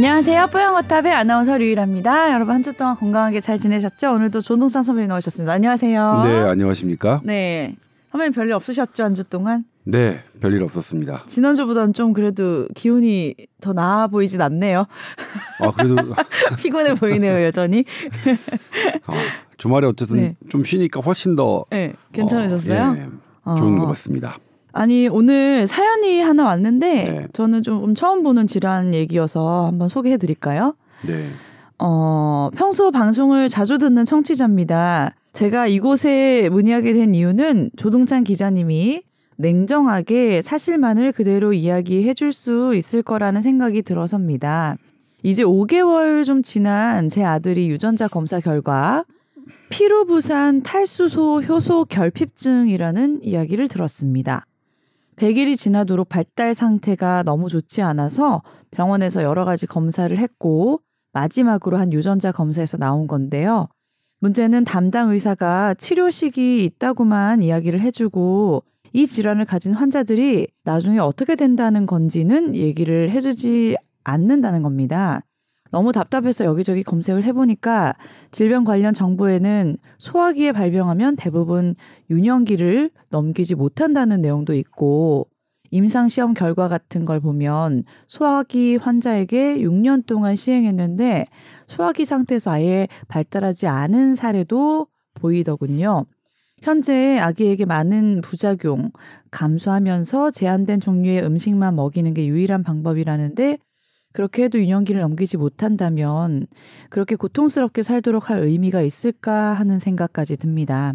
안녕하세요. 뽀양거탑의 아나운서 류일합니다. 여러분 한 주 동안 건강하게 잘 지내셨죠? 오늘도 조동상 선배님 나오셨습니다. 안녕하세요. 네, 안녕하십니까? 네. 선배님 별일 없으셨죠? 한 주 동안? 네, 별일 없었습니다. 지난주보다는 좀 그래도 기운이 더 나아 보이진 않네요. 아, 그래도 피곤해 보이네요, 여전히. 어, 주말에 어쨌든 네. 좀 쉬니까 훨씬 더 네, 괜찮으셨어요? 어, 예, 좋은 어. 것 같습니다. 아니 오늘 사연이 하나 왔는데 네. 저는 좀 처음 보는 질환 얘기여서 한번 소개해 드릴까요? 네. 어, 평소 방송을 자주 듣는 청취자입니다. 제가 이곳에 문의하게 된 이유는 조동찬 기자님이 냉정하게 사실만을 그대로 이야기해 줄 수 있을 거라는 생각이 들어서입니다. 이제 5개월 좀 지난 제 아들이 유전자 검사 결과 피로부산 탈수소 효소 결핍증이라는 이야기를 들었습니다. 100일이 지나도록 발달 상태가 너무 좋지 않아서 병원에서 여러 가지 검사를 했고 마지막으로 한 유전자 검사에서 나온 건데요. 문제는 담당 의사가 치료식이 있다고만 이야기를 해주고 이 질환을 가진 환자들이 나중에 어떻게 된다는 건지는 얘기를 해주지 않는다는 겁니다. 너무 답답해서 여기저기 검색을 해보니까 질병 관련 정보에는 소화기에 발병하면 대부분 유년기를 넘기지 못한다는 내용도 있고 임상시험 결과 같은 걸 보면 소화기 환자에게 6년 동안 시행했는데 소화기 상태에서 아예 발달하지 않은 사례도 보이더군요. 현재 아기에게 많은 부작용 감수하면서 제한된 종류의 음식만 먹이는 게 유일한 방법이라는데 그렇게 해도 유년기를 넘기지 못한다면 그렇게 고통스럽게 살도록 할 의미가 있을까 하는 생각까지 듭니다.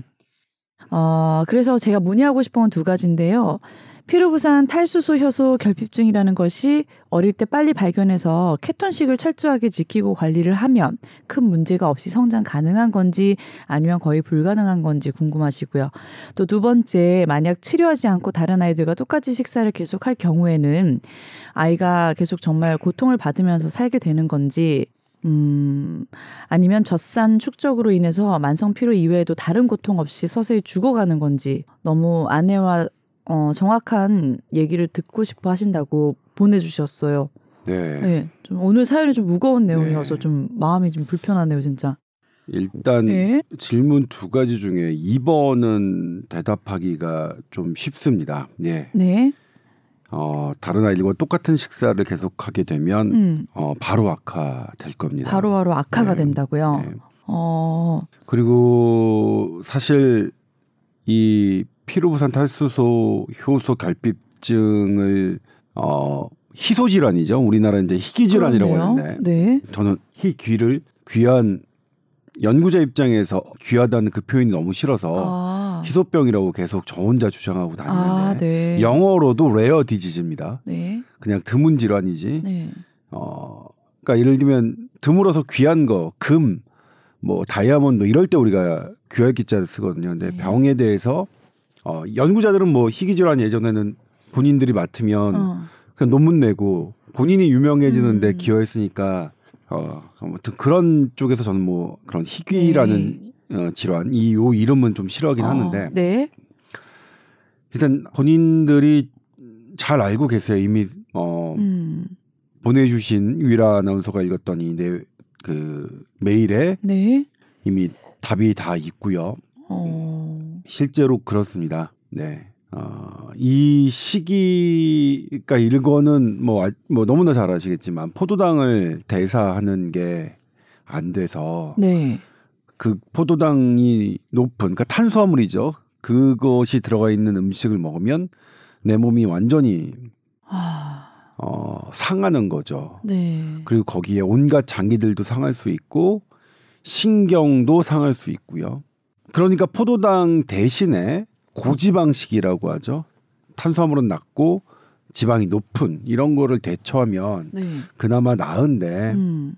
어, 그래서 제가 문의하고 싶은 건 두 가지인데요. 피로부산 탈수소 효소 결핍증이라는 것이 어릴 때 빨리 발견해서 케톤식을 철저하게 지키고 관리를 하면 큰 문제가 없이 성장 가능한 건지 아니면 거의 불가능한 건지 궁금하시고요. 또 두 번째, 만약 치료하지 않고 다른 아이들과 똑같이 식사를 계속할 경우에는 아이가 계속 정말 고통을 받으면서 살게 되는 건지 음, 아니면 젖산 축적으로 인해서 만성 피로 이외에도 다른 고통 없이 서서히 죽어가는 건지 너무 아내와 어, 정확한 얘기를 듣고 싶어 하신다고 보내주셨어요. 네. 네. 좀 오늘 사연이 좀 무거운 내용이어서 네. 좀 마음이 좀 불편하네요, 진짜. 일단 네. 질문 두 가지 중에 2번은 대답하기가 좀 쉽습니다. 네. 네. 어, 다른 아이들과 똑같은 식사를 계속하게 되면 음. 어, 바로 악화 될 겁니다. 바로 바로 악화가 네. 된다고요. 네. 어, 그리고 사실 이 피루브산 탈수소 효소 결핍증을 어 희소 질환이죠. 우리나라 이제 희귀 질환이라고 그렇네요. 하는데 네. 저는 희귀를 귀한 연구자 입장에서 귀하다는 그 표현이 너무 싫어서 아, 희소병이라고 계속 저 혼자 주장하고 다니는데 아, 네. 영어로도 rare disease입니다. 네. 그냥 드문 질환이지. 네. 어, 그러니까 예를 들면 드물어서 귀한 거, 금, 뭐 다이아몬드 이럴 때 우리가 귀할 기자를 쓰거든요. 근데 네. 병에 대해서 어, 연구자들은 뭐 희귀 질환 예전에는 본인들이 맡으면 어. 그냥 논문 내고 본인이 유명해지는데 음. 기여했으니까 어, 아무튼 그런 쪽에서 저는 뭐 그런 희귀라는 어, 질환 이 요 이름은 좀 싫어하긴 네. 어, 하는데 네. 일단 본인들이 잘 알고 계세요. 이미 어, 음. 보내주신 유일아 아나운서가 읽었더니 내그 메일에 네. 이미 답이 다 있고요. 어. 실제로 그렇습니다. 네. 어, 이 시기, 그러니까 이거는 뭐, 아- 뭐 너무나 잘 아시겠지만 포도당을 대사하는 게 안 돼서 네. 그 포도당이 높은, 그러니까 탄수화물이죠. 그것이 들어가 있는 음식을 먹으면 내 몸이 완전히 아. 어, 상하는 거죠. 네. 그리고 거기에 온갖 장기들도 상할 수 있고 신경도 상할 수 있고요. 그러니까 포도당 대신에 고지방식이라고 하죠. 탄수화물은 낮고 지방이 높은 이런 거를 대처하면 네. 그나마 나은데 음.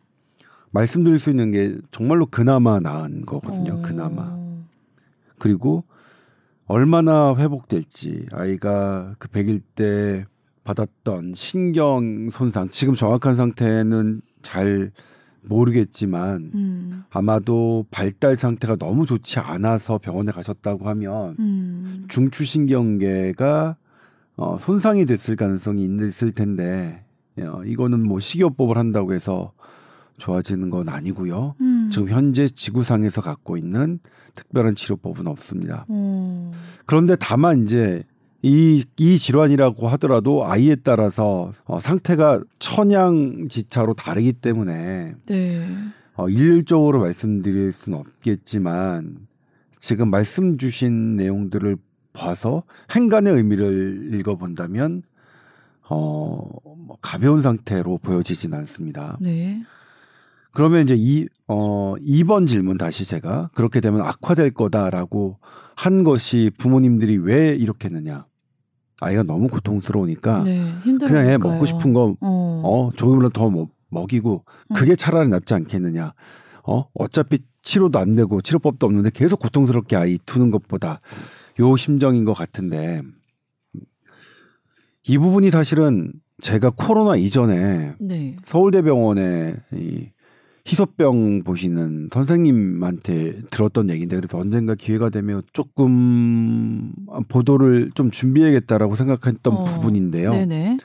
말씀드릴 수 있는 게 정말로 그나마 나은 거거든요. 어. 그나마. 그리고 얼마나 회복될지 아이가 그 100일 때 받았던 신경 손상 지금 정확한 상태는 잘 모르겠지만 음. 아마도 발달 상태가 너무 좋지 않아서 병원에 가셨다고 하면 음. 중추신경계가 어, 손상이 됐을 가능성이 있을 텐데 어, 이거는 뭐 식이요법을 한다고 해서 좋아지는 건 아니고요. 음. 지금 현재 지구상에서 갖고 있는 특별한 치료법은 없습니다. 음. 그런데 다만 이제 이, 이 질환이라고 하더라도 아이에 따라서 어, 상태가 천양지차로 다르기 때문에 네. 어, 일률적으로 말씀드릴 수는 없겠지만 지금 말씀 주신 내용들을 봐서 행간의 의미를 읽어본다면 어, 뭐 가벼운 상태로 보여지진 않습니다. 네. 그러면 이제 이, 어, 2번 질문 다시 제가 그렇게 되면 악화될 거다라고 한 것이 부모님들이 왜 이렇게 했느냐. 아이가 너무 고통스러우니까 네. 그냥 애 먹고 싶은 거, 어. 어, 조금이라도 더 먹- 먹이고 그게 차라리 낫지 않겠느냐. 어, 어차피 치료도 안 되고 치료법도 없는데 계속 고통스럽게 아이 두는 것보다 요 심정인 것 같은데 이 부분이 사실은 제가 코로나 이전에 네. 서울대병원에 이 희소병 보시는 선생님한테 들었던 얘기인데 그래서 언젠가 기회가 되면 조금 보도를 좀 준비해야겠다라고 생각했던 어, 부분인데요. 네네.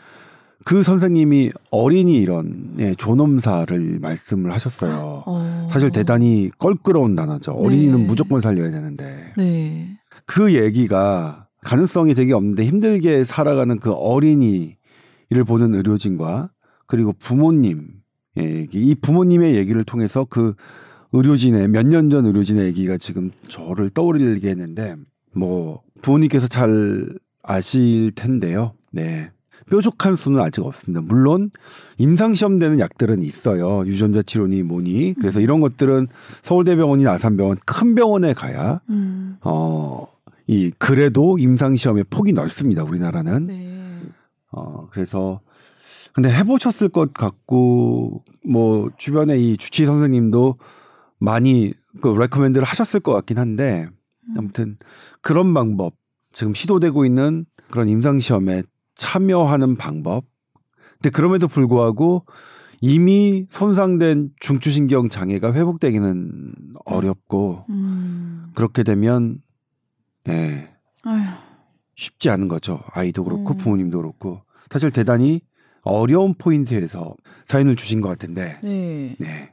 그 선생님이 어린이 이런 예, 존엄사를 말씀을 하셨어요. 어. 사실 대단히 껄끄러운 단어죠. 어린이는 네. 무조건 살려야 되는데 네. 그 얘기가 가능성이 되게 없는데 힘들게 살아가는 그 어린이를 보는 의료진과 그리고 부모님 얘기, 이 부모님의 얘기를 통해서 그 의료진의 몇 년 전 의료진의 얘기가 지금 저를 떠올리게 했는데 뭐 부모님께서 잘 아실 텐데요. 네. 뾰족한 수는 아직 없습니다. 물론 임상 시험되는 약들은 있어요. 유전자 치료니 뭐니. 그래서 이런 것들은 서울대병원이나 아산병원 큰 병원에 가야 음. 어, 이 그래도 임상 시험의 폭이 넓습니다. 우리나라는. 네. 어, 그래서 근데 해보셨을 것 같고 뭐 주변에 이 주치 선생님도 많이 그 레코멘드를 하셨을 것 같긴 한데 아무튼 그런 방법 지금 시도되고 있는 그런 임상 시험에 참여하는 방법. 근데 그럼에도 불구하고 이미 손상된 중추신경 장애가 회복되기는 어렵고 음. 그렇게 되면 예, 아휴. 쉽지 않은 거죠. 아이도 그렇고 음. 부모님도 그렇고 사실 대단히 어려운 포인트에서 사연을 주신 것 같은데 네. 네.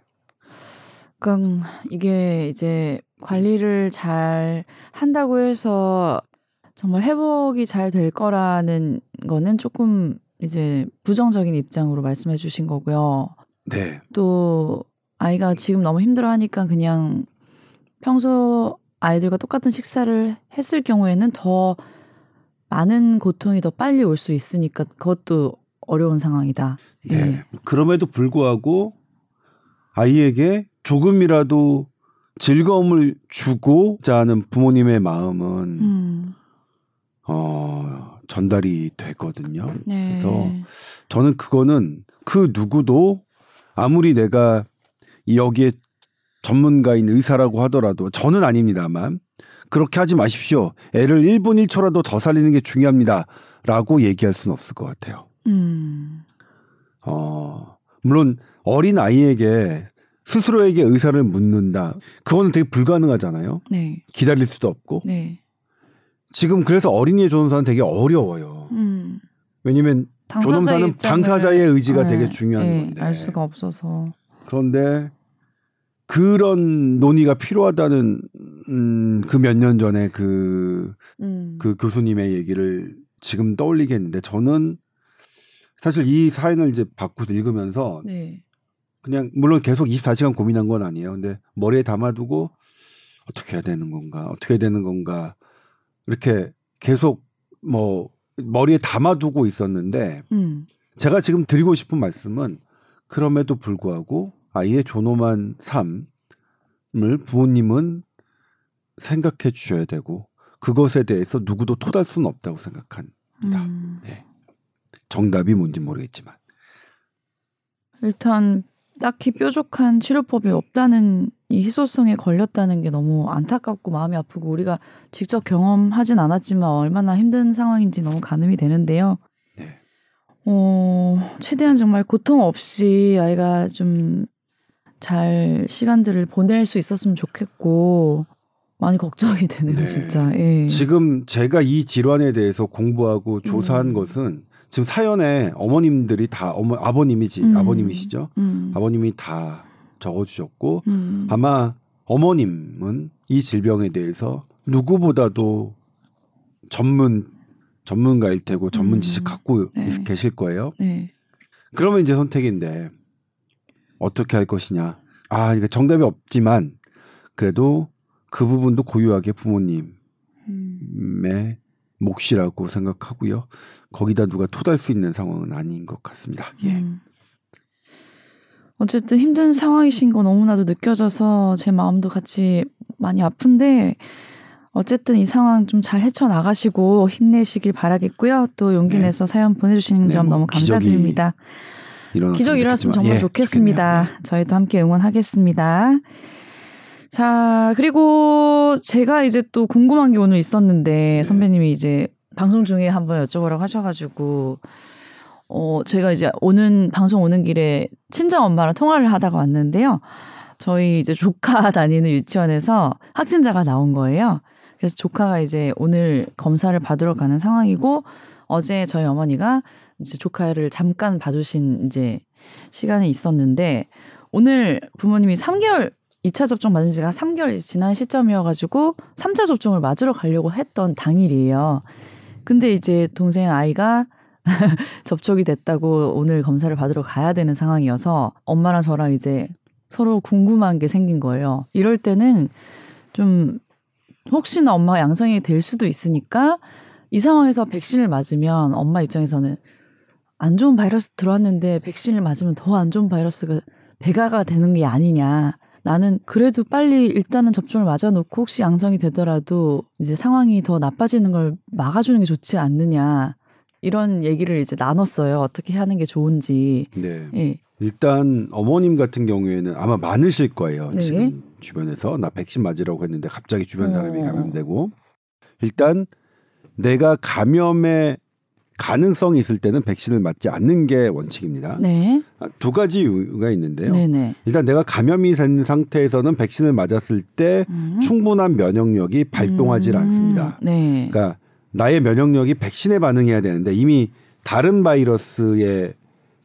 그러니까 이게 이제 관리를 잘 한다고 해서 정말 회복이 잘 될 거라는 거는 조금 이제 부정적인 입장으로 말씀해 주신 거고요. 네. 또 아이가 지금 너무 힘들어 하니까 그냥 평소 아이들과 똑같은 식사를 했을 경우에는 더 많은 고통이 더 빨리 올 수 있으니까 그것도 어려운 상황이다. 네. 예. 그럼에도 불구하고 아이에게 조금이라도 즐거움을 주고자 하는 부모님의 마음은 음. 어, 전달이 되거든요. 네. 그래서 저는 그거는 그 누구도 아무리 내가 여기에 전문가인 의사라고 하더라도 저는 아닙니다만 그렇게 하지 마십시오. 애를 1분 1초라도 더 살리는 게 중요합니다. 라고 얘기할 수는 없을 것 같아요. 음. 어, 물론 어린 아이에게 스스로에게 의사를 묻는다. 그거는 되게 불가능하잖아요. 네. 기다릴 수도 없고. 네. 지금 그래서 어린이의 조선사는 되게 어려워요. 음. 왜냐면 입장을- 당사자의 의지가 네, 되게 중요한 네, 건데. 알 수가 없어서. 그런데 그런 논의가 필요하다는 음, 그 몇 년 전에 그, 음. 그 교수님의 얘기를 지금 떠올리게 했는데 저는 사실 이 사연을 이제 받고 읽으면서 네. 그냥 물론 계속 24시간 고민한 건 아니에요. 근데 머리에 담아두고 어떻게 해야 되는 건가? 어떻게 해야 되는 건가? 이렇게 계속 뭐 머리에 담아두고 있었는데 음. 제가 지금 드리고 싶은 말씀은 그럼에도 불구하고 아이의 존엄한 삶을 부모님은 생각해 주셔야 되고 그것에 대해서 누구도 토달 수는 없다고 생각합니다. 음. 정답이 뭔지 모르겠지만. 일단 딱히 뾰족한 치료법이 없다는 이 희소성에 걸렸다는 게 너무 안타깝고 마음이 아프고 우리가 직접 경험하진 않았지만 얼마나 힘든 상황인지 너무 가늠이 되는데요. 네. 어, 최대한 정말 고통 없이 아이가 좀 잘 시간들을 보낼 수 있었으면 좋겠고 많이 걱정이 되네요, 네. 진짜. 예. 지금 제가 이 질환에 대해서 공부하고 조사한 음. 것은 지금 사연에 어머님들이 다 어머 아버님이지 음. 아버님이시죠. 음. 아버님이 다 적어주셨고 음. 아마 어머님은 이 질병에 대해서 누구보다도 전문 전문가일 테고 전문 음. 지식 갖고 네. 있- 계실 거예요. 네. 그러면 이제 선택인데 어떻게 할 것이냐. 아, 이게 정답이 없지만 그래도 그 부분도 고유하게 부모님의 음. 몫이라고 생각하고요. 거기다 누가 토달 수 있는 상황은 아닌 것 같습니다. 예. 음. 어쨌든 힘든 상황이신 거 너무나도 느껴져서 제 마음도 같이 많이 아픈데 어쨌든 이 상황 좀 잘 헤쳐나가시고 힘내시길 바라겠고요. 또 용기 네. 내서 사연 보내주시는 네, 점 뭐 너무 감사드립니다. 기적 일어났으면 정말 예, 좋겠습니다. 좋겠네요. 저희도 함께 응원하겠습니다. 자, 그리고 제가 이제 또 궁금한 게 오늘 있었는데 네. 선배님이 이제 방송 중에 한번 여쭤보라고 하셔가지고 어, 제가 이제 오는 방송 오는 길에 친정 엄마랑 통화를 하다가 왔는데요. 저희 이제 조카 다니는 유치원에서 확진자가 나온 거예요. 그래서 조카가 이제 오늘 검사를 받으러 가는 상황이고 어제 저희 어머니가 이제 조카를 잠깐 봐주신 이제 시간이 있었는데 오늘 부모님이 3개월 2차 접종 맞은 지가 3개월 지난 시점이어가지고 3차 접종을 맞으러 가려고 했던 당일이에요. 근데 이제 동생 아이가 접촉이 됐다고 오늘 검사를 받으러 가야 되는 상황이어서 엄마랑 저랑 이제 서로 궁금한 게 생긴 거예요. 이럴 때는 좀 혹시나 엄마가 양성이 될 수도 있으니까 이 상황에서 백신을 맞으면 엄마 입장에서는 안 좋은 바이러스 들어왔는데 백신을 맞으면 더 안 좋은 바이러스가 배가가 되는 게 아니냐. 나는 그래도 빨리 일단은 접종을 맞아놓고 혹시 양성이 되더라도 이제 상황이 더 나빠지는 걸 막아주는 게 좋지 않느냐. 이런 얘기를 이제 나눴어요. 어떻게 하는 게 좋은지. 네. 예. 일단 어머님 같은 경우에는 아마 많으실 거예요. 네. 지금 주변에서 나 백신 맞으라고 했는데 갑자기 주변 사람이 어. 감염되고 일단 내가 감염의 가능성이 있을 때는 백신을 맞지 않는 게 원칙입니다. 네. 아, 두 가지 이유가 있는데요. 네네. 일단 내가 감염이 된 상태에서는 백신을 맞았을 때 음. 충분한 면역력이 발동하지 음. 않습니다. 네. 그러니까 나의 면역력이 백신에 반응해야 되는데 이미 다른 바이러스에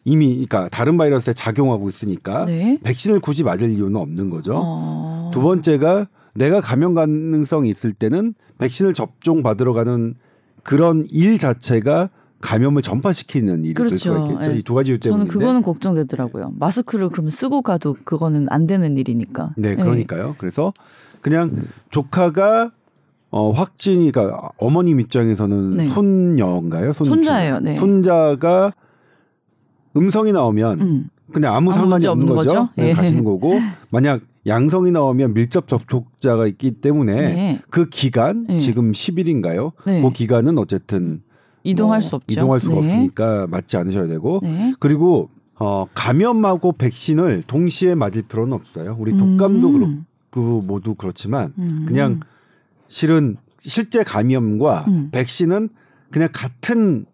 이미 그러니까 다른 바이러스에 작용하고 있으니까 네. 백신을 굳이 맞을 이유는 없는 거죠. 어. 두 번째가 내가 감염 가능성이 있을 때는 백신을 접종 받으러 가는 그런 일 자체가 감염을 전파시키는 일이 될 그렇죠. 수가 있겠죠. 예. 이두 가지 이유 때문에. 저는 그거는 걱정되더라고요. 마스크를 그러면 쓰고 가도 그거는 안 되는 일이니까. 네, 예. 그러니까요. 그래서 그냥 조카가 어 확진이 그러니까 어머님 입장에서는 네. 손녀인가요? 손주? 손자예요, 네. 손자가 음성이 나오면 음. 그냥 아무 아무 상관이 없는 거죠. 거죠? 그냥 예. 가시는 거고 만약 양성이 나오면 밀접 접촉자가 있기 때문에 네. 그 기간 네. 지금 10일인가요? 네. 그 기간은 어쨌든 이동할 뭐수 없죠. 이동할 수가 네. 없으니까 맞지 않으셔야 되고 네. 그리고 어 감염하고 백신을 동시에 맞을 필요는 없어요. 우리 독감도 음. 그렇고 모두 그렇지만 음. 그냥 실은 실제 감염과 음. 백신은 그냥 같은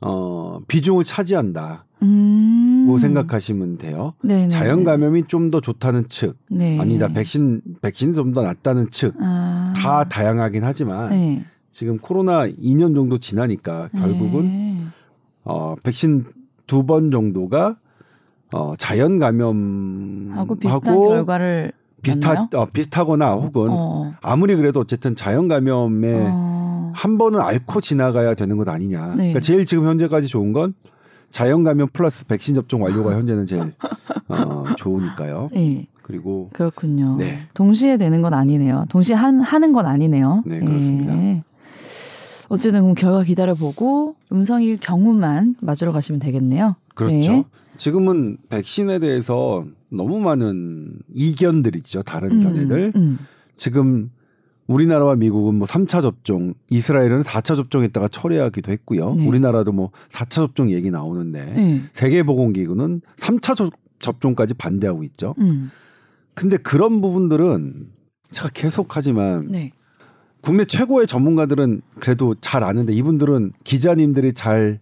어 비중을 차지한다. 음. 고 생각하시면 돼요. 네네. 자연 감염이 좀 더 좋다는 측, 네. 아니다 백신 백신이 좀더 낫다는 측, 아. 다 다양하긴 하지만 네. 지금 코로나 2년 정도 지나니까 결국은 네. 어 백신 두 번 정도가 어 자연 감염 하고 비슷한 결과를 비슷하? 어, 비슷하거나 혹은 어. 아무리 그래도 어쨌든 자연 감염에 어. 한 번은 앓고 지나가야 되는 것 아니냐. 네. 그러니까 제일 지금 현재까지 좋은 건 자연 감염 플러스 백신 접종 완료가 현재는 제일 어, 좋으니까요. 네. 그리고 그렇군요. 네. 동시에 되는 건 아니네요. 동시에 한, 하는 건 아니네요. 네, 그렇습니다. 어쨌든 그럼 결과 기다려보고 음성일 경우만 맞으러 가시면 되겠네요. 그렇죠. 네. 지금은 백신에 대해서 너무 많은 이견들이 있죠. 다른 음, 견해들. 음. 지금 우리나라와 미국은 뭐 3차 접종, 이스라엘은 4차 접종했다가 철회하기도 했고요. 네. 우리나라도 뭐 4차 접종 얘기 나오는데 네. 세계보건기구는 3차 접, 접종까지 반대하고 있죠. 음. 근데 그런 부분들은 제가 계속하지만 네. 국내 최고의 전문가들은 그래도 잘 아는데 이분들은 기자님들이 잘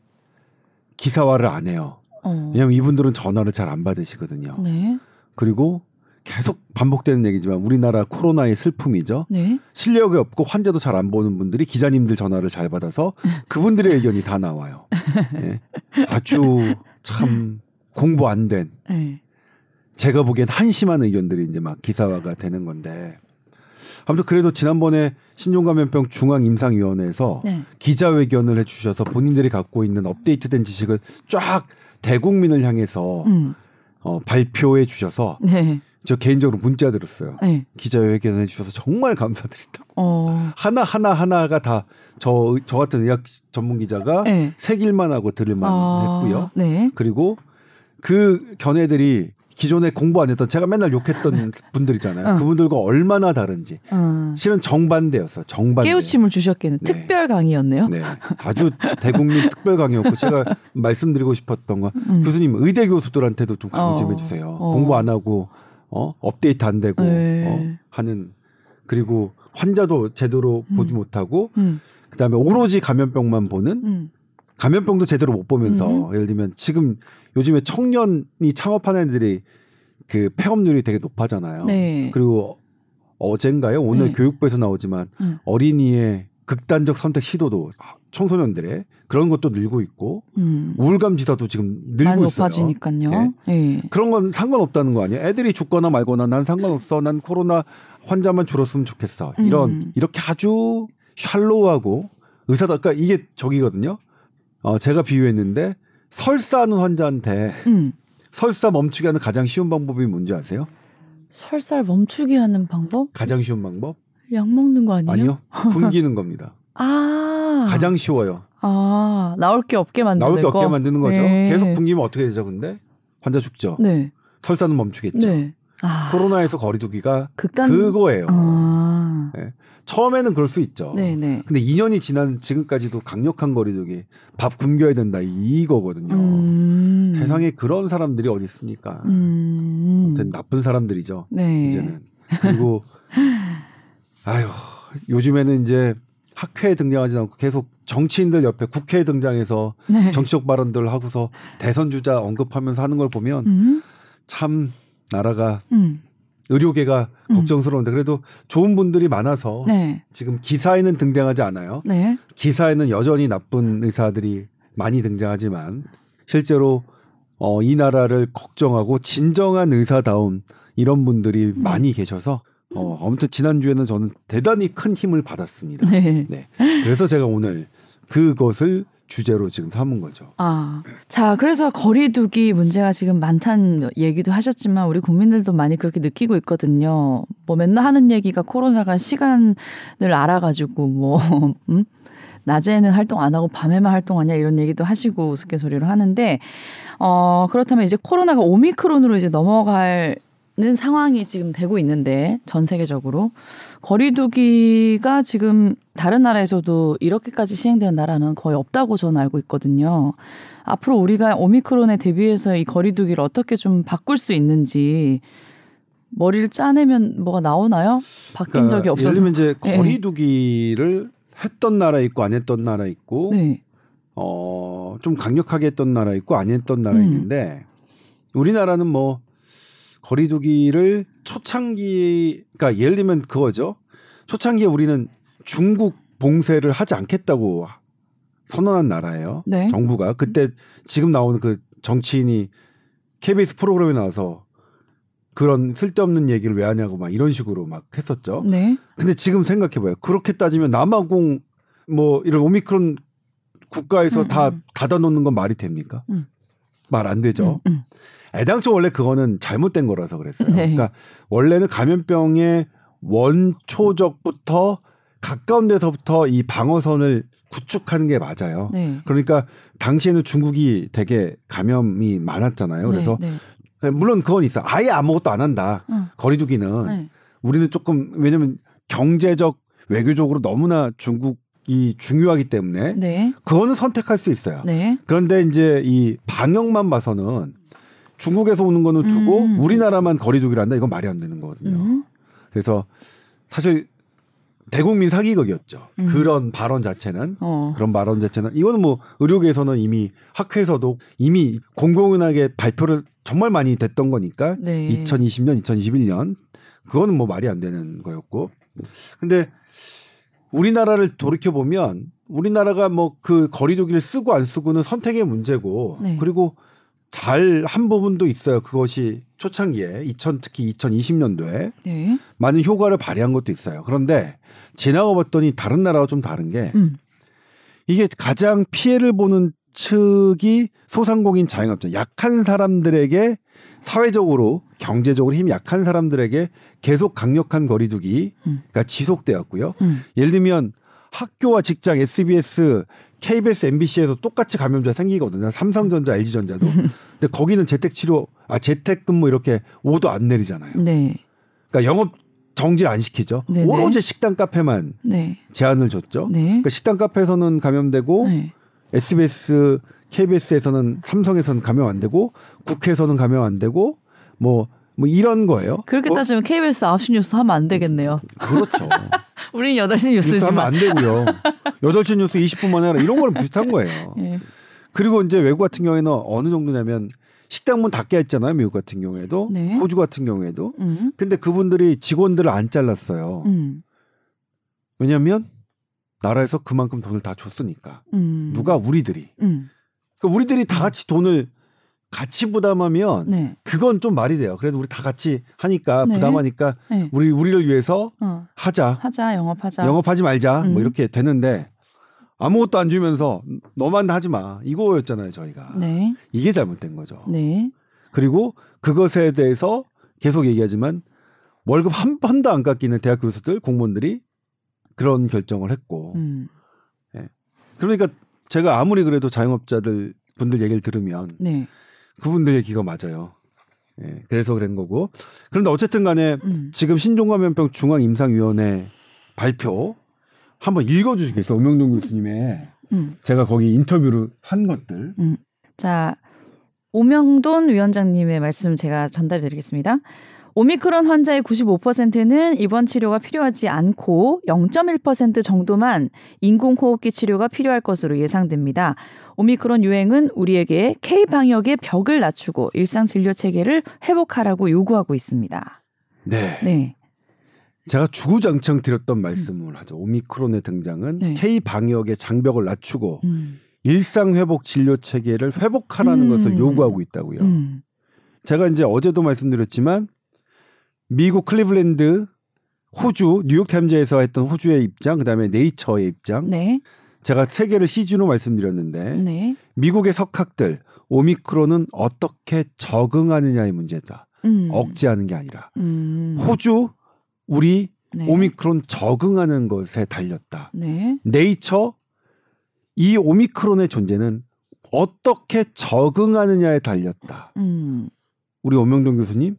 기사화를 안 해요. 어. 왜냐하면 이분들은 전화를 잘 안 받으시거든요. 네. 그리고 계속 반복되는 얘기지만 우리나라 코로나의 슬픔이죠. 네. 실력이 없고 환자도 잘 안 보는 분들이 기자님들 전화를 잘 받아서 그분들의 의견이 다 나와요. 예. 아주 참 공부 안 된 네. 제가 보기엔 한심한 의견들이 이제 막 기사화가 되는 건데 아무튼 그래도 지난번에 신종감염병 중앙임상위원회에서 네. 기자회견을 해주셔서 본인들이 갖고 있는 업데이트된 지식을 쫙 대국민을 향해서 음. 어, 발표해 주셔서 네. 저 개인적으로 문자 드렸어요. 네. 기자회견 해주셔서 정말 감사드린다고. 어. 하나 하나 하나가 다 저 저 같은 의학 전문 기자가 네. 새길만 하고 들을만 아, 했고요. 네. 그리고 그 견해들이 기존에 공부 안 했던 제가 맨날 욕했던 분들이잖아요. 어. 그분들과 얼마나 다른지. 어. 실은 정반대였어요. 정반대. 깨우침을 주셨겠는 네. 특별 강의였네요. 네, 아주 대국민 특별 강의였고 제가 말씀드리고 싶었던 건 음. 교수님 의대 교수들한테도 좀 강의 좀 어. 해주세요. 어. 공부 안 하고 어 업데이트 안 되고 네. 어? 하는 그리고 환자도 제대로 보지 음. 못하고 음. 그다음에 오로지 감염병만 보는 음. 감염병도 제대로 못 보면서 음. 예를 들면 지금 요즘에 청년이 창업하는 애들이 그 폐업률이 되게 높아잖아요. 네. 그리고 어젠가요 오늘 네. 교육부에서 나오지만 음. 어린이의 극단적 선택 시도도 청소년들의 그런 것도 늘고 있고 음. 우울감 지사도 지금 늘고. 높아지니까요. 네. 예. 그런 건 상관없다는 거 아니에요? 애들이 죽거나 말거나 난 상관없어. 난 코로나 환자만 줄었으면 좋겠어. 이런 음. 이렇게 아주 샬로우하고 의사다. 그러니까 이게 저기거든요. 어, 제가 비유했는데 설사하는 환자한테 음. 설사 멈추게 하는 가장 쉬운 방법이 뭔지 아세요? 설살 멈추게 하는 방법? 가장 쉬운 방법? 약 먹는 거 아니에요? 아니요. 굶기는 겁니다. 아. 가장 쉬워요. 아, 나올 게 없게 만드는 나올 게 거. 없게 만드는 거죠. 네. 계속 굶기면 어떻게 되죠, 근데? 환자 죽죠. 네. 설사는 멈추겠죠. 네. 아. 코로나에서 거리두기가 극단 그거예요. 아. 처음에는 그럴 수 있죠. 네, 네. 근데 2년이 지난 지금까지도 강력한 거리두기, 밥 굶겨야 된다 이거거든요. 음. 세상에 그런 사람들이 어디 있습니까? 음. 아무튼 나쁜 사람들이죠. 네. 이제는 그리고 아유 요즘에는 이제 학회에 등장하지 않고 계속 정치인들 옆에 국회에 등장해서 네. 정치적 발언들 하고서 대선 주자 언급하면서 하는 걸 보면 음. 참 나라가 음. 의료계가 음. 걱정스러운데 그래도 좋은 분들이 많아서 네. 지금 기사에는 등장하지 않아요. 네. 기사에는 여전히 나쁜 의사들이 많이 등장하지만 실제로 어, 이 나라를 걱정하고 진정한 의사다운 이런 분들이 음. 많이 계셔서 어, 아무튼 지난주에는 저는 대단히 큰 힘을 받았습니다. 네. 네. 그래서 제가 오늘 그것을 주제로 지금 삼은 거죠. 아, 자, 그래서 거리두기 문제가 지금 많다는 얘기도 하셨지만 우리 국민들도 많이 그렇게 느끼고 있거든요. 뭐 맨날 하는 얘기가 코로나가 시간을 알아가지고 뭐, 음? 낮에는 활동 안 하고 밤에만 활동하냐 이런 얘기도 하시고 우스갯소리로 하는데, 어, 그렇다면 이제 코로나가 오미크론으로 이제 넘어갈 는 상황이 지금 되고 있는데 전 세계적으로 거리두기가 지금 다른 나라에서도 이렇게까지 시행되는 나라는 거의 없다고 저는 알고 있거든요. 앞으로 우리가 오미크론에 대비해서 이 거리두기를 어떻게 좀 바꿀 수 있는지 머리를 짜내면 뭐가 나오나요? 바뀐 적이 예를 없어서. 들면 이제 네. 거리두기를 했던 나라 있고 안 했던 나라 있고 네. 어, 좀 강력하게 했던 나라 있고 안 했던 나라 음. 있는데 우리나라는 뭐 거리두기를 초창기 그러니까 예를 들면 그거죠. 초창기에 우리는 중국 봉쇄를 하지 않겠다고 선언한 나라예요. 네. 정부가 그때 지금 나오는 그 정치인이 KBS 프로그램에 나와서 그런 쓸데없는 얘기를 왜 하냐고 막 이런 식으로 막 했었죠. 네. 근데 지금 생각해봐요. 그렇게 따지면 남아공 뭐 이런 오미크론 국가에서 음, 다 음. 닫아놓는 건 말이 됩니까? 음. 말안 되죠. 애당초 원래 그거는 잘못된 거라서 그랬어요. 네. 그러니까 원래는 감염병의 원초적부터 가까운 데서부터 이 방어선을 구축하는 게 맞아요. 네. 그러니까 당시에는 중국이 되게 감염이 많았잖아요. 그래서 네. 네. 물론 그건 있어. 아예 아무것도 안 한다. 응. 거리두기는 네. 우리는 조금 왜냐면 경제적 외교적으로 너무나 중국이 중요하기 때문에 네. 그거는 선택할 수 있어요. 네. 그런데 이제 이 방역만 봐서는 중국에서 오는 거는 두고 음. 우리나라만 거리두기를 한다 이건 말이 안 되는 거거든요. 음. 그래서 사실 대국민 사기극이었죠. 음. 그런 발언 자체는 어. 그런 발언 자체는 이거는 뭐 의료계에서는 이미 학회에서도 이미 공공연하게 발표를 정말 많이 됐던 거니까 네. 2020년, 2021년 그거는 뭐 말이 안 되는 거였고. 근데 우리나라를 돌이켜 보면 우리나라가 뭐 그 거리두기를 쓰고 안 쓰고는 선택의 문제고 네. 그리고 잘 한 부분도 있어요. 그것이 초창기에 2000 특히 2020년도에 네. 많은 효과를 발휘한 것도 있어요. 그런데 지나가 봤더니 다른 나라와 좀 다른 게 음. 이게 가장 피해를 보는 측이 소상공인 자영업자 약한 사람들에게 사회적으로 경제적으로 힘이 약한 사람들에게 계속 강력한 거리두기가 음. 지속되었고요. 음. 예를 들면 학교와 직장, SBS, KBS, MBC에서 똑같이 감염자 생기거든요. 삼성전자, LG전자도. 근데 거기는 재택치료, 아 재택근무 이렇게 오도 안 내리잖아요. 네. 그러니까 영업 정지 안 시키죠. 네네. 오로지 식당 카페만 네. 제한을 줬죠. 네. 그러니까 식당 카페에서는 감염되고 네. SBS, KBS에서는 삼성에서는 감염 안 되고 국회에서는 감염 안 되고 뭐 뭐 이런 거예요. 그렇게 어? 따지면 KBS 9시 뉴스 하면 안 되겠네요. 그렇죠. 우린 8시 뉴스 하면 뉴스지만. 안 되고요. 8시 뉴스 20분만 해라. 이런 거랑 비슷한 거예요. 예. 그리고 이제 외국 같은 경우에는 어느 정도냐면 식당 문 닫게 했잖아요. 미국 같은 경우에도. 네. 호주 같은 경우에도. 음. 근데 그분들이 직원들을 안 잘랐어요. 음. 왜냐하면 나라에서 그만큼 돈을 다 줬으니까. 음. 누가 우리들이. 음. 그러니까 우리들이 다 같이 돈을 같이 부담하면 네. 그건 좀 말이 돼요. 그래도 우리 다 같이 하니까 네. 부담하니까 네. 우리 우리를 위해서 어. 하자. 하자 영업하자. 영업하지 말자. 음. 뭐 이렇게 되는데 아무것도 안 주면서 너만 하지 마. 이거였잖아요, 저희가. 네. 이게 잘못된 거죠. 네. 그리고 그것에 대해서 계속 얘기하지만 월급 한 번도 안 깎이는 대학 교수들, 공무원들이 그런 결정을 했고. 음. 그러니까 제가 아무리 그래도 자영업자들 분들 얘기를 들으면 네. 그분들 얘기가 맞아요. 예, 그래서 그런 거고. 그런데 어쨌든 간에 음. 지금 신종감염병 중앙임상위원회 발표 한번 읽어주시겠어요? 오명동 교수님의 음. 제가 거기 인터뷰를 한 것들. 자, 오명돈 위원장님의 말씀 제가 전달해 드리겠습니다. 오미크론 환자의 95%는 입원 치료가 필요하지 않고 0.1% 정도만 인공호흡기 치료가 필요할 것으로 예상됩니다. 오미크론 유행은 우리에게 K 방역의 벽을 낮추고 일상 진료 체계를 회복하라고 요구하고 있습니다. 네. 네. 제가 주구장창 드렸던 말씀을 하죠. 오미크론의 등장은 네. K 방역의 장벽을 낮추고 음. 일상 회복 진료 체계를 회복하라는 음. 것을 요구하고 있다고요. 음. 제가 이제 어제도 말씀드렸지만 미국 클리블랜드 호주 뉴욕 타임즈에서 했던 호주의 입장, 그다음에 네이처의 입장. 네. 제가 세 개를 시즌으로 말씀드렸는데 네. 미국의 석학들 오미크론은 어떻게 적응하느냐의 문제다. 음. 억제하는 게 아니라 음. 호주 우리 네. 오미크론 적응하는 것에 달렸다. 네. 네이처 이 오미크론의 존재는 어떻게 적응하느냐에 달렸다. 음. 우리 오명동 교수님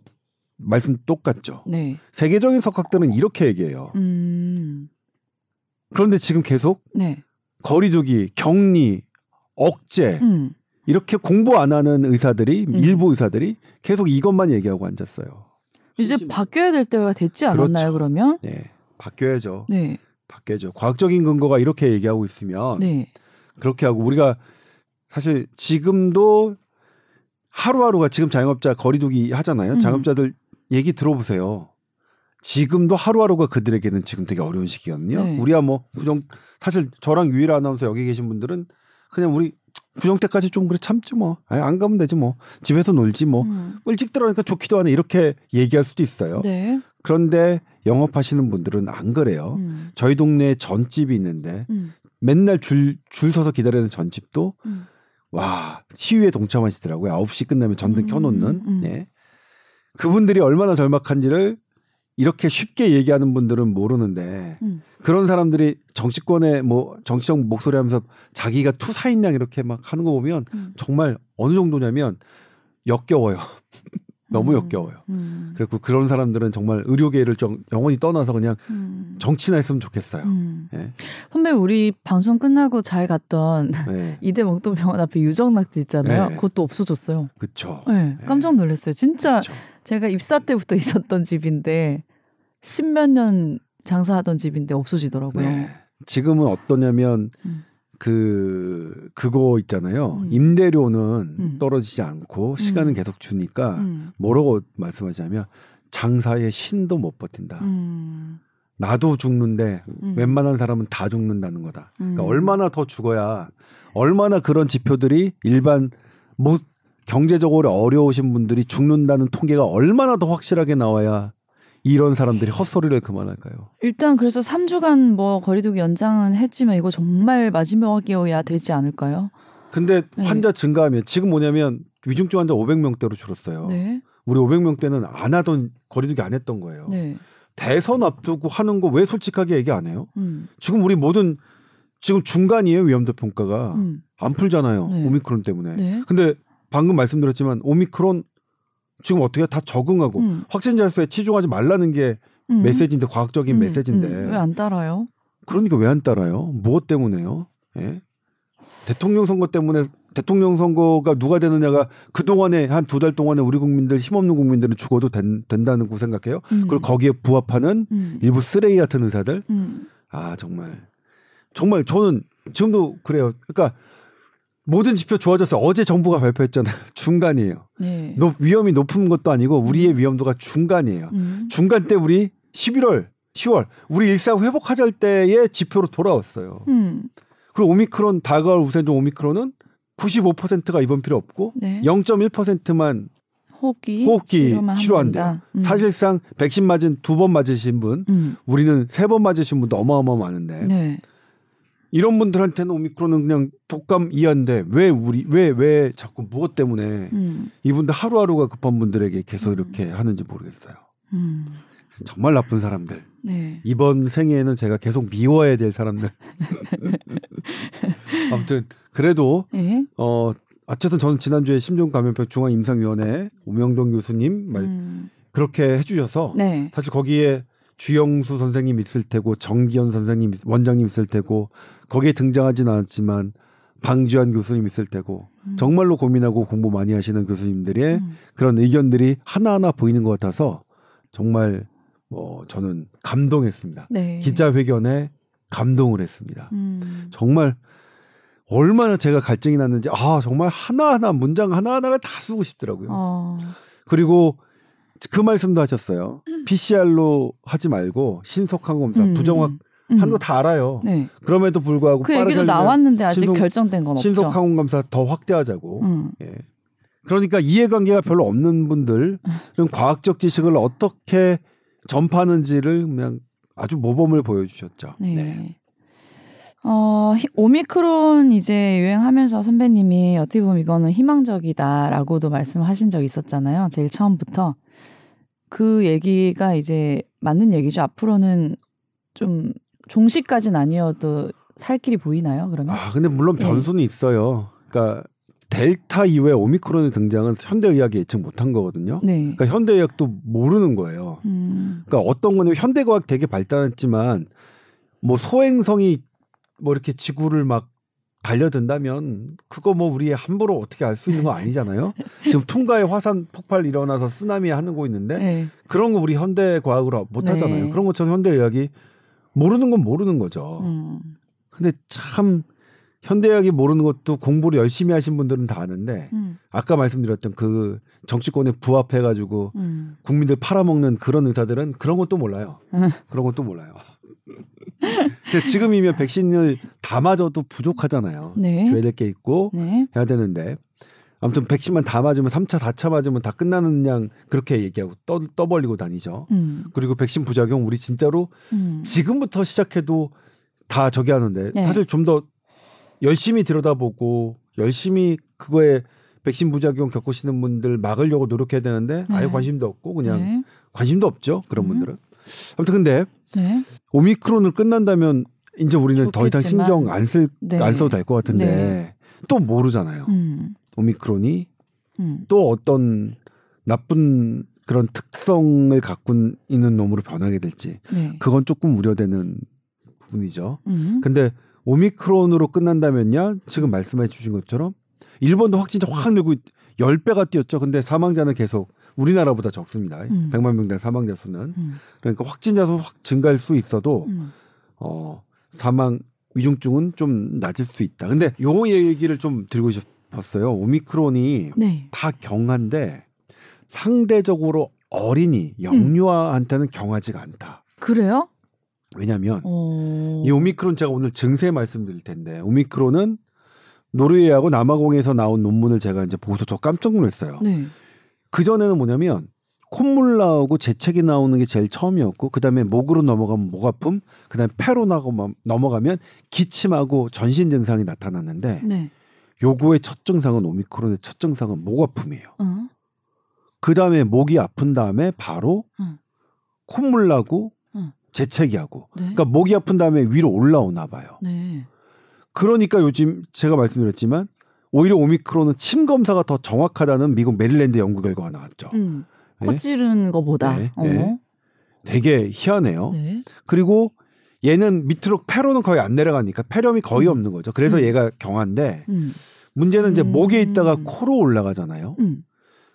말씀 똑같죠. 네. 세계적인 석학들은 이렇게 얘기해요. 음. 그런데 지금 계속 네. 거리두기, 격리, 억제 음. 이렇게 공부 안 하는 의사들이 음. 일부 의사들이 계속 이것만 얘기하고 앉았어요. 이제 바뀌어야 될 때가 됐지 않았나요, 그렇죠. 그러면 네, 바뀌어야죠. 네. 바뀌어야죠. 과학적인 근거가 이렇게 얘기하고 있으면 네. 그렇게 하고 우리가 사실 지금도 하루하루가 지금 자영업자 거리두기 하잖아요. 음. 자영업자들 얘기 들어보세요. 지금도 하루하루가 그들에게는 지금 되게 어려운 시기거든요. 네. 우리야 뭐 구정 사실 저랑 유일 아나운서 여기 계신 분들은 그냥 우리 구정 때까지 좀 그래 참지 뭐. 아니, 안 가면 되지 뭐. 집에서 놀지 뭐. 음. 일찍 들어가니까 좋기도 하네. 이렇게 얘기할 수도 있어요. 네. 그런데 영업하시는 분들은 안 그래요. 음. 저희 동네에 전집이 있는데 음. 맨날 줄, 줄 서서 기다리는 전집도 음. 와, 시위에 동참하시더라고요. 9시 끝나면 전등 음, 켜놓는. 음. 네. 그분들이 얼마나 절박한지를 이렇게 쉽게 얘기하는 분들은 모르는데 음. 그런 사람들이 정치권에 뭐 정치적 목소리 하면서 자기가 투사인 양 이렇게 막 하는 거 보면 음. 정말 어느 정도냐면 역겨워요. 너무 음. 역겨워요. 음. 그리고 그런 사람들은 정말 의료계를 정, 영원히 떠나서 그냥 음. 정치나 했으면 좋겠어요. 음. 예. 선배 우리 방송 끝나고 잘 갔던 네. 이대 목동병원 앞에 유정낙지 있잖아요. 네. 그것도 없어졌어요. 그쵸. 네, 깜짝 놀랐어요. 진짜 그쵸. 제가 입사 때부터 있었던 집인데 십몇 년 장사하던 집인데 없어지더라고요. 네. 지금은 어떠냐면 음. 그 그거 있잖아요. 음. 임대료는 음. 떨어지지 않고 시간은 음. 계속 주니까 음. 뭐라고 말씀하자면 장사의 신도 못 버틴다. 음. 나도 죽는데 음. 웬만한 사람은 다 죽는다는 거다. 그러니까 음. 얼마나 더 죽어야 얼마나 그런 지표들이 일반 뭐 경제적으로 어려우신 분들이 죽는다는 통계가 얼마나 더 확실하게 나와야 이런 사람들이 헛소리를 그만할까요? 일단 그래서 3주간 뭐 거리두기 연장은 했지만 이거 정말 마지막이어야 되지 않을까요? 근데 네. 환자 증가하면 지금 뭐냐면 위중증 환자 500명대로 줄었어요. 네. 우리 500명대는 안 하던 거리두기 안 했던 거예요. 네. 대선 앞두고 하는 거 왜 솔직하게 얘기 안 해요? 음. 지금 우리 모든 지금 중간이에요 위험도 평가가 음. 안 풀잖아요 네. 오미크론 때문에. 네. 근데 방금 말씀드렸지만 오미크론 지금 어떻게 다 적응하고 음. 확진자 수에 치중하지 말라는 게 음. 메시지인데 과학적인 음. 메시지인데 음. 왜안 따라요? 그러니까 왜 안 따라요? 무엇 때문에요? 예? 대통령 선거 때문에 대통령 선거가 누가 되느냐가 그 동안에 한 두 달 동안에 우리 국민들 힘없는 국민들은 죽어도 된, 된다는 거 생각해요. 음. 그리고 거기에 부합하는 음. 일부 쓰레기 같은 의사들 음. 아 정말 정말 저는 지금도 그래요. 그러니까 모든 지표 좋아졌어요. 어제 정부가 발표했잖아요. 중간이에요. 네. 높- 위험이 높은 것도 아니고 우리의 위험도가 중간이에요. 음. 중간 때 우리 11월, 10월 우리 일상 회복하자 할 때의 지표로 돌아왔어요. 음. 그리고 오미크론 다가올 우세종 오미크론은 95%가 입원 필요 없고 네. 0.1%만 호흡기, 호흡기 치료만 치료한대요. 한다. 음. 사실상 백신 맞은 두 번 맞으신 분, 음. 우리는 세 번 맞으신 분도 어마어마 많은데 네. 이런 분들한테는 오미크론은 그냥 독감 이하인데 왜 우리 왜왜 자꾸 무엇 때문에 음. 이분들 하루하루가 급한 분들에게 계속 이렇게 하는지 모르겠어요. 음. 정말 나쁜 사람들. 네. 이번 생애에는 제가 계속 미워야 될 사람들. 아무튼 그래도 예. 어 어쨌든 저는 지난주에 심종감염병 중앙임상위원회 오명동 교수님 말 음. 그렇게 해주셔서 네. 사실 거기에 주영수 선생님 있을 테고 정기현 선생님 원장님 있을 테고 거기에 등장하진 않았지만 방지환 교수님 있을 테고 음. 정말로 고민하고 공부 많이 하시는 교수님들의 음. 그런 의견들이 하나하나 보이는 것 같아서 정말 뭐 저는 감동했습니다. 네. 기자회견에 감동을 했습니다. 음. 정말 얼마나 제가 갈증이 났는지 아 정말 하나하나 문장 하나하나를 다 쓰고 싶더라고요. 어. 그리고 그 말씀도 하셨어요. PCR로 하지 말고 신속 항검사 음. 부정확 음. 하는 거다 알아요. 네. 그럼에도 불구하고 그 빠르게 얘기도 나왔는데 아직 신속- 결정된 건 없죠. 신속 항검사 더 확대하자고. 음. 예. 그러니까 이해관계가 별로 없는 분들은 과학적 지식을 어떻게 전파하는지를 그냥 아주 모범을 보여주셨죠. 네. 어, 히- 오미크론 이제 유행하면서 선배님이 어떻게 보면 이거는 희망적이다라고도 말씀하신 적 있었잖아요. 제일 처음부터. 그 얘기가 이제 맞는 얘기죠. 앞으로는 좀 종식까지는 아니어도 살 길이 보이나요, 그러면? 아 근데 물론 예. 변수는 있어요. 그러니까 델타 이후에 오미크론의 등장은 현대의학이 예측 못한 거거든요. 네. 그러니까 현대의학도 모르는 거예요. 음, 그러니까 어떤 거냐면 현대과학 되게 발달했지만 뭐 소행성이 뭐 이렇게 지구를 막 달려든다면 그거 뭐 우리 함부로 어떻게 알 수 있는 거 아니잖아요. 지금 퉁가에 화산 폭발 일어나서 쓰나미 하는 거 있는데 네. 그런 거 우리 현대 과학으로 못 하잖아요. 네. 그런 것처럼 현대 의학이 모르는 건 모르는 거죠. 음, 근데 참 현대 의학이 모르는 것도 공부를 열심히 하신 분들은 다 아는데 음, 아까 말씀드렸던 그 정치권에 부합해 가지고 음. 국민들 팔아먹는 그런 의사들은 그런 것도 몰라요. 음. 그런 것도 몰라요. 지금이면 백신을 다 맞아도 부족하잖아요. 네. 줘야 될 게 있고 네. 해야 되는데 아무튼 백신만 다 맞으면 3차, 4차 맞으면 다 끝나는 양 그렇게 얘기하고 떠, 떠벌리고 다니죠. 음, 그리고 백신 부작용 우리 진짜로 음. 지금부터 시작해도 다 저기 하는데 네. 사실 좀 더 열심히 들여다보고 열심히 그거에 백신 부작용 겪으시는 분들 막으려고 노력해야 되는데 아예 네. 관심도 없고 그냥 네. 관심도 없죠 그런 음. 분들은 아무튼 근데 네. 오미크론을 끝난다면 이제 우리는 더 이상 좋겠지만. 신경 안 쓸안 네. 써도 될 것 같은데 네. 또 모르잖아요 음, 오미크론이 음. 또 어떤 나쁜 그런 특성을 갖고 있는 놈으로 변하게 될지 네. 그건 조금 우려되는 부분이죠. 음. 근데 오미크론으로 끝난다면요. 지금 말씀해 주신 것처럼 일본도 확진자 확 늘고 10배가 뛰었죠. 근데 사망자는 계속 우리나라보다 적습니다. 음. 100만 명당 사망자 수는. 음. 그러니까 확진자 수 확 증가할 수 있어도 음. 어 사망 위중증은 좀 낮을 수 있다. 근데 요 얘기를 좀 드리고 싶었어요. 오미크론이 네. 다 경한데 상대적으로 어린이 영유아한테는 경하지가 않다. 그래요? 왜냐하면 어. 이 오미크론 제가 오늘 증세 말씀드릴 텐데 오미크론은 노르웨이하고 남아공에서 나온 논문을 제가 이제 보고서 저 깜짝 놀랐어요. 네. 그 전에는 뭐냐면 콧물 나오고 재채기 나오는 게 제일 처음이었고 그다음에 목으로 넘어가면 목 아픔, 그다음에 폐로 나고 넘어가면 기침하고 전신 증상이 나타났는데 네. 요거의 첫 증상은 오미크론의 첫 증상은 목 아픔이에요. 어. 그다음에 목이 아픈 다음에 바로 응. 콧물 나고 응. 재채기하고 네. 그러니까 목이 아픈 다음에 위로 올라오나 봐요. 네. 그러니까 요즘 제가 말씀드렸지만 오히려 오미크론은 침 검사가 더 정확하다는 미국 메릴랜드 연구 결과가 나왔죠. 음. 네. 코 찌른 거보다. 네, 어. 네. 되게 희한해요. 네. 그리고 얘는 밑으로 폐로는 거의 안 내려가니까 폐렴이 거의 음. 없는 거죠. 그래서 음. 얘가 경한데 음. 문제는 이제 음. 목에 있다가 코로 올라가잖아요. 음.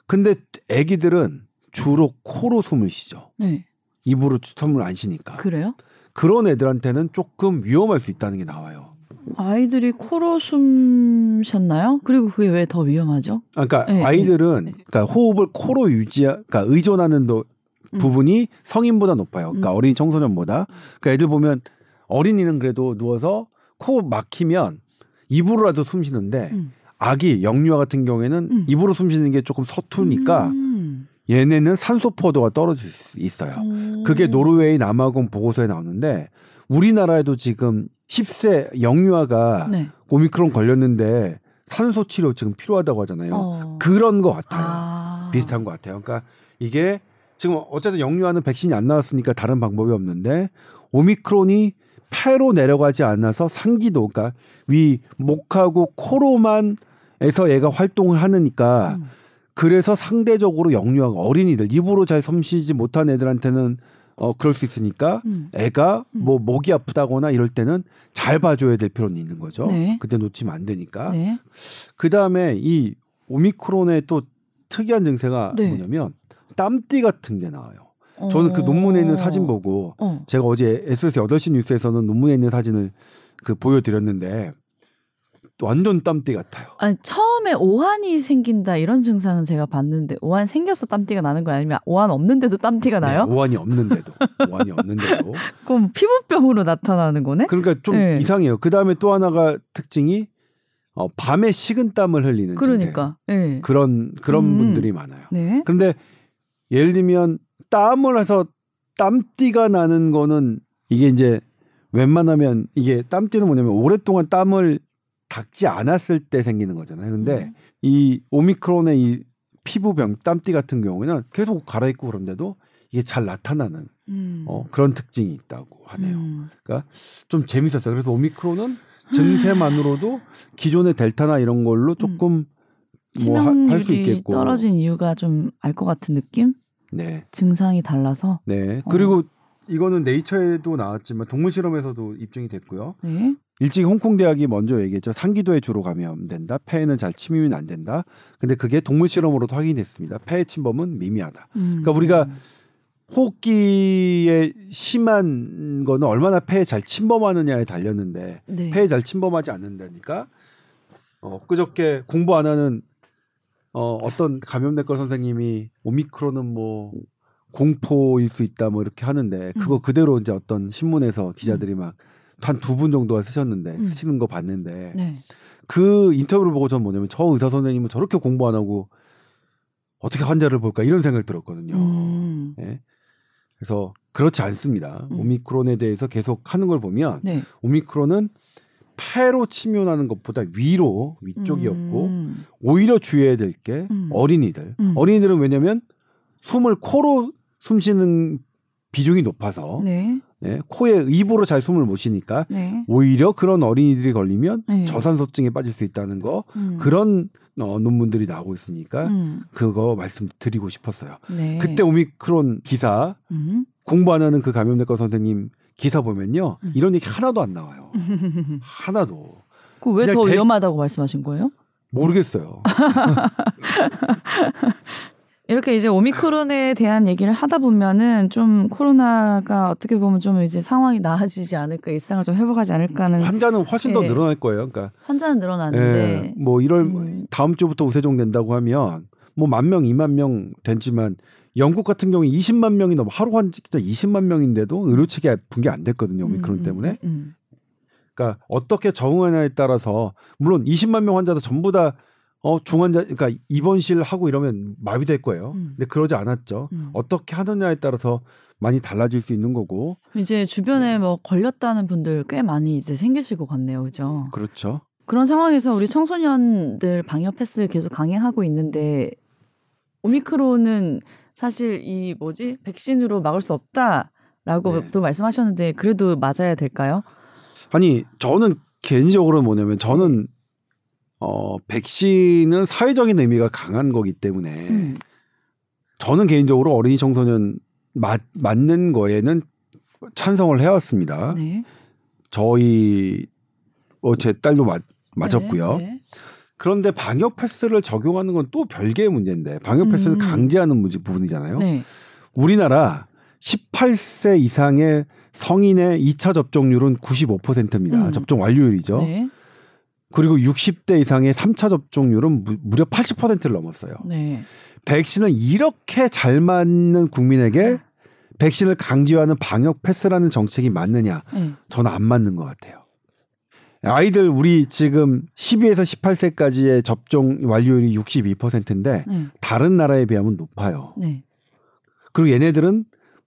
근데 애기들은 주로 코로 숨을 쉬죠. 네. 입으로 숨을 안 쉬니까. 그래요? 그런 애들한테는 조금 위험할 수 있다는 게 나와요. 아이들이 코로 숨 쉬었나요? 그리고 그게 왜 더 위험하죠? 아, 그러니까 네, 아이들은 네. 그러니까 호흡을 코로 유지, 그러니까 의존하는 도, 음. 부분이 성인보다 높아요. 그러니까 음. 어린 청소년보다. 그러니까 애들 보면 어린이는 그래도 누워서 코 막히면 입으로라도 숨 쉬는데 음. 아기 영유아 같은 경우에는 음. 입으로 숨 쉬는 게 조금 서투니까 음. 얘네는 산소 포도가 떨어질 수 있어요. 오. 그게 노르웨이 남아공 보고서에 나오는데 우리나라에도 지금 10세 영유아가 네. 오미크론 걸렸는데 산소 치료 지금 필요하다고 하잖아요. 어. 그런 것 같아요. 아. 비슷한 것 같아요. 그러니까 이게 지금 어쨌든 영유아는 백신이 안 나왔으니까 다른 방법이 없는데 오미크론이 폐로 내려가지 않아서 상기도 그러니까 위 목하고 코로만 에서 얘가 활동을 하니까 음. 그래서 상대적으로 영유아가 어린이들 입으로 잘 섬쉬지 못한 애들한테는 어 그럴 수 있으니까 음. 애가 음. 뭐 목이 아프다거나 이럴 때는 잘 봐줘야 될 필요는 있는 거죠. 네. 그때 놓치면 안 되니까. 네. 그 다음에 이 오미크론의 또 특이한 증세가 네. 뭐냐면 땀띠 같은 게 나와요. 저는 그 어. 논문에 있는 사진 보고 어. 제가 어제 SBS 8시 뉴스에서는 논문에 있는 사진을 그 보여드렸는데 완전 땀띠 같아요. 아니 처음에 오한이 생긴다 이런 증상은 제가 봤는데 오한 생겨서 땀띠가 나는 거예요 아니면 오한 없는데도 땀띠가 나요? 네, 오한이 없는데도 오한이 없는데도 그럼 피부병으로 나타나는 거네? 그러니까 좀 네. 이상해요. 그 다음에 또 하나가 특징이 어, 밤에 식은 땀을 흘리는 그러니까. 예. 증세. 그런 그런 음. 분들이 많아요. 네. 근데 예를 들면 땀을 해서 땀띠가 나는 거는 이게 이제 웬만하면 이게 땀띠는 뭐냐면 오랫동안 땀을 닦지 않았을 때 생기는 거잖아요. 근데 음. 이 오미크론의 이 피부병 땀띠 같은 경우에는 계속 갈아입고 그런데도 이게 잘 나타나는 음. 어, 그런 특징이 있다고 하네요. 음. 그러니까 좀 재밌었어요. 그래서 오미크론은 증세만으로도 기존의 델타나 이런 걸로 조금 뭐 할수 치명률이 있겠고. 떨어진 이유가 좀 알 것 같은 느낌? 네. 증상이 달라서. 네. 어. 그리고 이거는 네이처에도 나왔지만 동물 실험에서도 입증이 됐고요. 네. 일찍 홍콩 대학이 먼저 얘기했죠. 상기도에 주로 감염된다. 폐에는 잘 침입이 안 된다. 근데 그게 동물 실험으로도 확인됐습니다. 폐의 침범은 미미하다. 음. 그러니까 우리가 호흡기에 심한 거는 얼마나 폐에 잘 침범하느냐에 달렸는데 네. 폐에 잘 침범하지 않는다니까. 어, 그저께 공부 안 하는 어, 어떤 감염내과 선생님이 오미크론은 뭐 공포일 수 있다 뭐 이렇게 하는데 그거 음. 그대로 이제 어떤 신문에서 기자들이 막 한 두 분 정도가 쓰셨는데 음. 쓰시는 거 봤는데 네. 그 인터뷰를 보고 전 뭐냐면 저 의사 선생님은 저렇게 공부 안 하고 어떻게 환자를 볼까 이런 생각이 들었거든요. 음. 예. 그래서 그렇지 않습니다. 음. 오미크론에 대해서 계속 하는 걸 보면 네. 오미크론은 폐로 침몰하는 것보다 위로 위쪽이었고 음. 오히려 주의해야 될게 음. 어린이들. 음. 어린이들은 왜냐면 숨을 코로 숨 쉬는 비중이 높아서 네. 예, 코에 입으로 잘 숨을 못 쉬니까 네. 오히려 그런 어린이들이 걸리면 네. 저산소증에 빠질 수 있다는 거 음. 그런 어, 논문들이 나오고 있으니까 음. 그거 말씀드리고 싶었어요. 네. 그때 오미크론 기사 음. 공부 안 하는 그 감염내과 선생님 기사 보면요 음. 이런 얘기 하나도 안 나와요. 하나도 그왜 그냥 더 대- 위험하다고 말씀하신 거예요? 모르겠어요. 이렇게 이제 오미크론에 대한 얘기를 하다 보면은 좀 코로나가 어떻게 보면 좀 이제 상황이 나아지지 않을까 일상을 좀 회복하지 않을까 하는 환자는 훨씬 더 예. 늘어날 거예요. 그러니까 환자는 늘어나는데 예, 뭐 1월 음. 다음 주부터 우세종 된다고 하면 뭐 만 명, 2만 명 됐지만 영국 같은 경우에 20만 명이 넘어 하루 환자 20만 명인데도 의료 체계 분개 안 됐거든요. 오미크론 음, 때문에. 음, 그러니까 어떻게 적응하냐에 따라서 물론 20만 명 환자도 전부 다 어, 중환자 그러니까 입원실 하고 이러면 마비될 거예요. 음. 근데 그러지 않았죠. 음. 어떻게 하느냐에 따라서 많이 달라질 수 있는 거고. 이제 주변에 뭐 걸렸다는 분들 꽤 많이 이제 생기실 것 같네요, 그죠? 그렇죠. 그런 상황에서 우리 청소년들 방역 패스를 계속 강행하고 있는데 오미크론은 사실 이 뭐지 백신으로 막을 수 없다라고 네. 또 말씀하셨는데 그래도 맞아야 될까요? 아니 저는 개인적으로 뭐냐면 저는 어 백신은 사회적인 의미가 강한 거기 때문에 음. 저는 개인적으로 어린이 청소년 맞, 맞는 거에는 찬성을 해왔습니다. 네. 저희 어, 제 딸도 맞, 맞았고요. 네, 네. 그런데 방역 패스를 적용하는 건 또 별개의 문제인데 방역 패스를 음. 강제하는 문제 부분이잖아요. 네. 우리나라 18세 이상의 성인의 2차 접종률은 95%입니다. 음. 접종 완료율이죠. 네. 그리고 60대 이상의 3차 접종률은 무, 무려 80%를 넘었어요. 네. 백신을 이렇게 잘 맞는 국민에게 백신을 강제하는 방역 패스라는 정책이 맞느냐? 네. 저는 안 맞는 것 같아요. 아이들 우리 지금 12에서 18세까지의 접종 완료율이 62%인데 네. 다른 나라에 비하면 높아요. 네. 그리고 얘네들은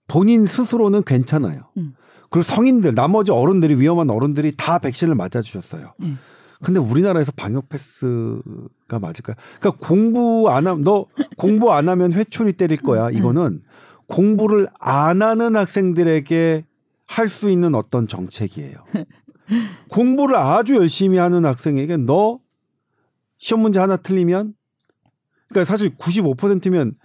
본인 스스로는 괜찮아요. 음. 그리고 성인들 나머지 어른들이 위험한 어른들이 다 백신을 맞아 주셨어요. 네. 근데 우리나라에서 방역 패스가 맞을까요? 그러니까 공부 안 하면 너 공부 안 하면 회초리 때릴 거야. 음. 이거는 공부를 안 하는 학생들에게 할 수 있는 어떤 정책이에요. 공부를 아주 열심히 하는 학생에게 너 시험 문제 하나 틀리면 그러니까 사실 95%면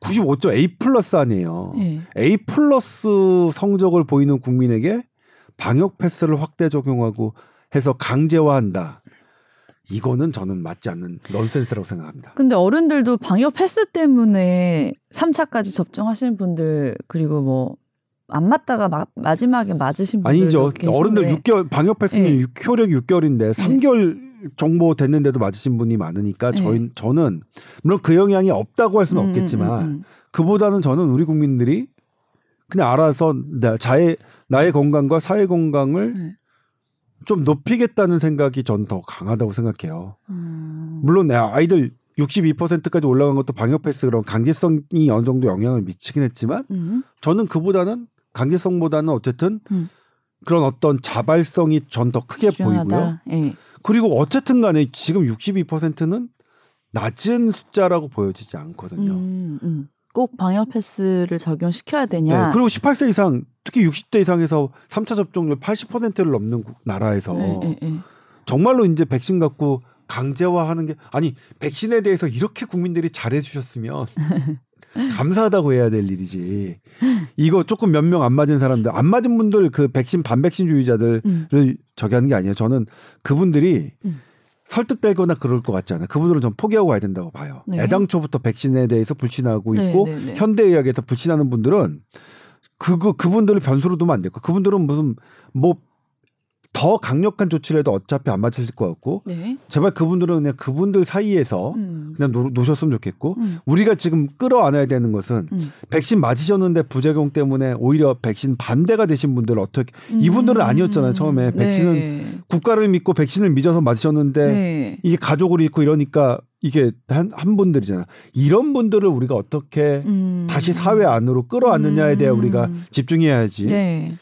95점 A 플러스 아니에요. 네. A 플러스 성적을 보이는 국민에게 방역 패스를 확대 적용하고 해서 강제화한다. 이거는 저는 맞지 않는 넌센스라고 생각합니다. 근데 어른들도 방역 패스 때문에 3차까지 접종하시는 분들 그리고 뭐 안 맞다가 마, 마지막에 맞으신 분들 아니죠. 어른들 6개월 방역 패스는 네. 6, 효력이 6개월인데 3개월 정보 됐는데도 맞으신 분이 많으니까 네. 저희 저는 물론 그 영향이 없다고 할 수는 없겠지만 음, 그보다는 저는 우리 국민들이 그냥 알아서 나, 자의 나의 건강과 사회 건강을 네. 좀 높이겠다는 생각이 전 더 강하다고 생각해요. 음. 물론 내 아이들 62%까지 올라간 것도 방역 패스 그런 강제성이 어느 정도 영향을 미치긴 했지만 음. 저는 그보다는 강제성보다는 어쨌든 음. 그런 어떤 자발성이 전 더 크게 보이고요. 중요하다. 예. 그리고 어쨌든 간에 지금 62%는 낮은 숫자라고 보여지지 않거든요. 음, 음. 꼭 방역 패스를 적용시켜야 되냐? 네, 그리고 18세 이상 특히 60대 이상에서 3차 접종률 80%를 넘는 국- 나라에서 예, 예, 예. 정말로 이제 백신 갖고 강제화하는 게 아니 백신에 대해서 이렇게 국민들이 잘해 주셨으면 감사하다고 해야 될 일이지. 이거 조금 몇 명 안 맞은 사람들 안 맞은 분들 그 백신 반백신주의자들을 음. 저기 하는 게 아니에요. 저는 그분들이 음. 설득되거나 그럴 것 같지 않아요. 그분들은 좀 포기하고 가야 된다고 봐요. 네. 애당초부터 백신에 대해서 불신하고 네, 있고 네, 네. 현대의학에서 불신하는 분들은 그거 그분들을 변수로 두면 안 되고 그분들은 무슨 뭐 더 강력한 조치를 해도 어차피 안 맞으실 것 같고 네. 제발 그분들은 그냥 그분들 사이에서 음. 그냥 놓, 놓으셨으면 좋겠고 음. 우리가 지금 끌어안아야 되는 것은 음. 백신 맞으셨는데 부작용 때문에 오히려 백신 반대가 되신 분들 어떻게 이분들은 아니었잖아요 처음에 백신은 네. 국가를 믿고 백신을 믿어서 맞으셨는데 네. 이게 가족을 잃고 이러니까 이게 한, 한 분들이잖아 이런 분들을 우리가 어떻게 음. 다시 사회 안으로 끌어안느냐에 대해 음. 우리가 집중해야지 네.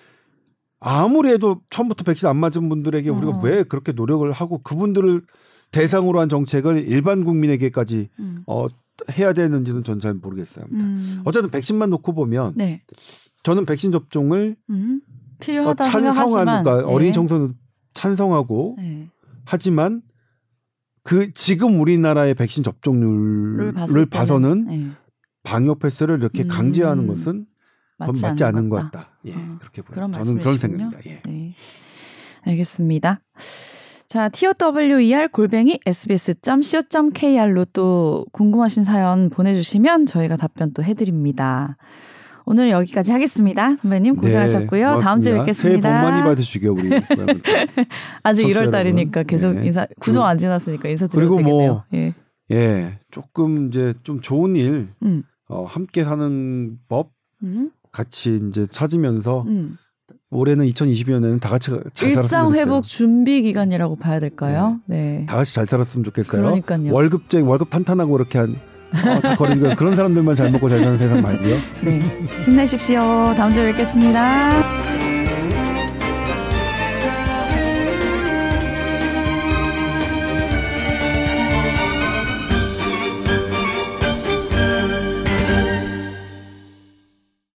아무리 해도 처음부터 백신 안 맞은 분들에게 우리가 어. 왜 그렇게 노력을 하고 그분들을 대상으로 한 정책을 일반 국민에게까지 음. 어, 해야 되는지는 전 잘 모르겠어요. 음. 어쨌든 백신만 놓고 보면 네. 저는 백신 접종을 음. 어, 필요하다 찬성하는 생각하지만 그러니까 네. 어린이 청소년 찬성하고 네. 하지만 그 지금 우리나라의 백신 를 접종률을 봤을 봐서는 네. 방역 패스를 이렇게 음. 강제하는 것은 맞지, 맞지 않은 것 같다. 같다. 예, 음, 그렇게 보여요. 저는 그런 말씀이시군요. 생각입니다. 예. 네. 알겠습니다. 자, tower 골뱅이 sbs.co.kr로 또 궁금하신 사연 보내주시면 저희가 답변 또 해드립니다. 오늘 여기까지 하겠습니다. 선배님 고생하셨고요. 네, 다음 주에. 뵙겠습니다. 새해 복 많이 받으시고요, 우리. 아직 청취자 1월 달이니까. 계속 네. 인사 구정 안 지났으니까 인사드려도 그리고 되겠네요. 뭐 예. 예, 조금 이제 좀 좋은 일, 음. 어, 함께 사는 법 음. 같이 이제 찾으면서 음. 올해는 2020년에는 다 같이 잘 일상 회복. 준비 기간이라고 봐야 될까요? 네. 다 같이 잘 살았으면 좋겠어요. 그러니까요. 월급쟁 월급 탄탄하고 이렇게 한 어, 다 거리는 그런 사람들만 잘 먹고 잘 사는 세상 말고요. 네. 힘내십시오. 다음 주에 뵙겠습니다.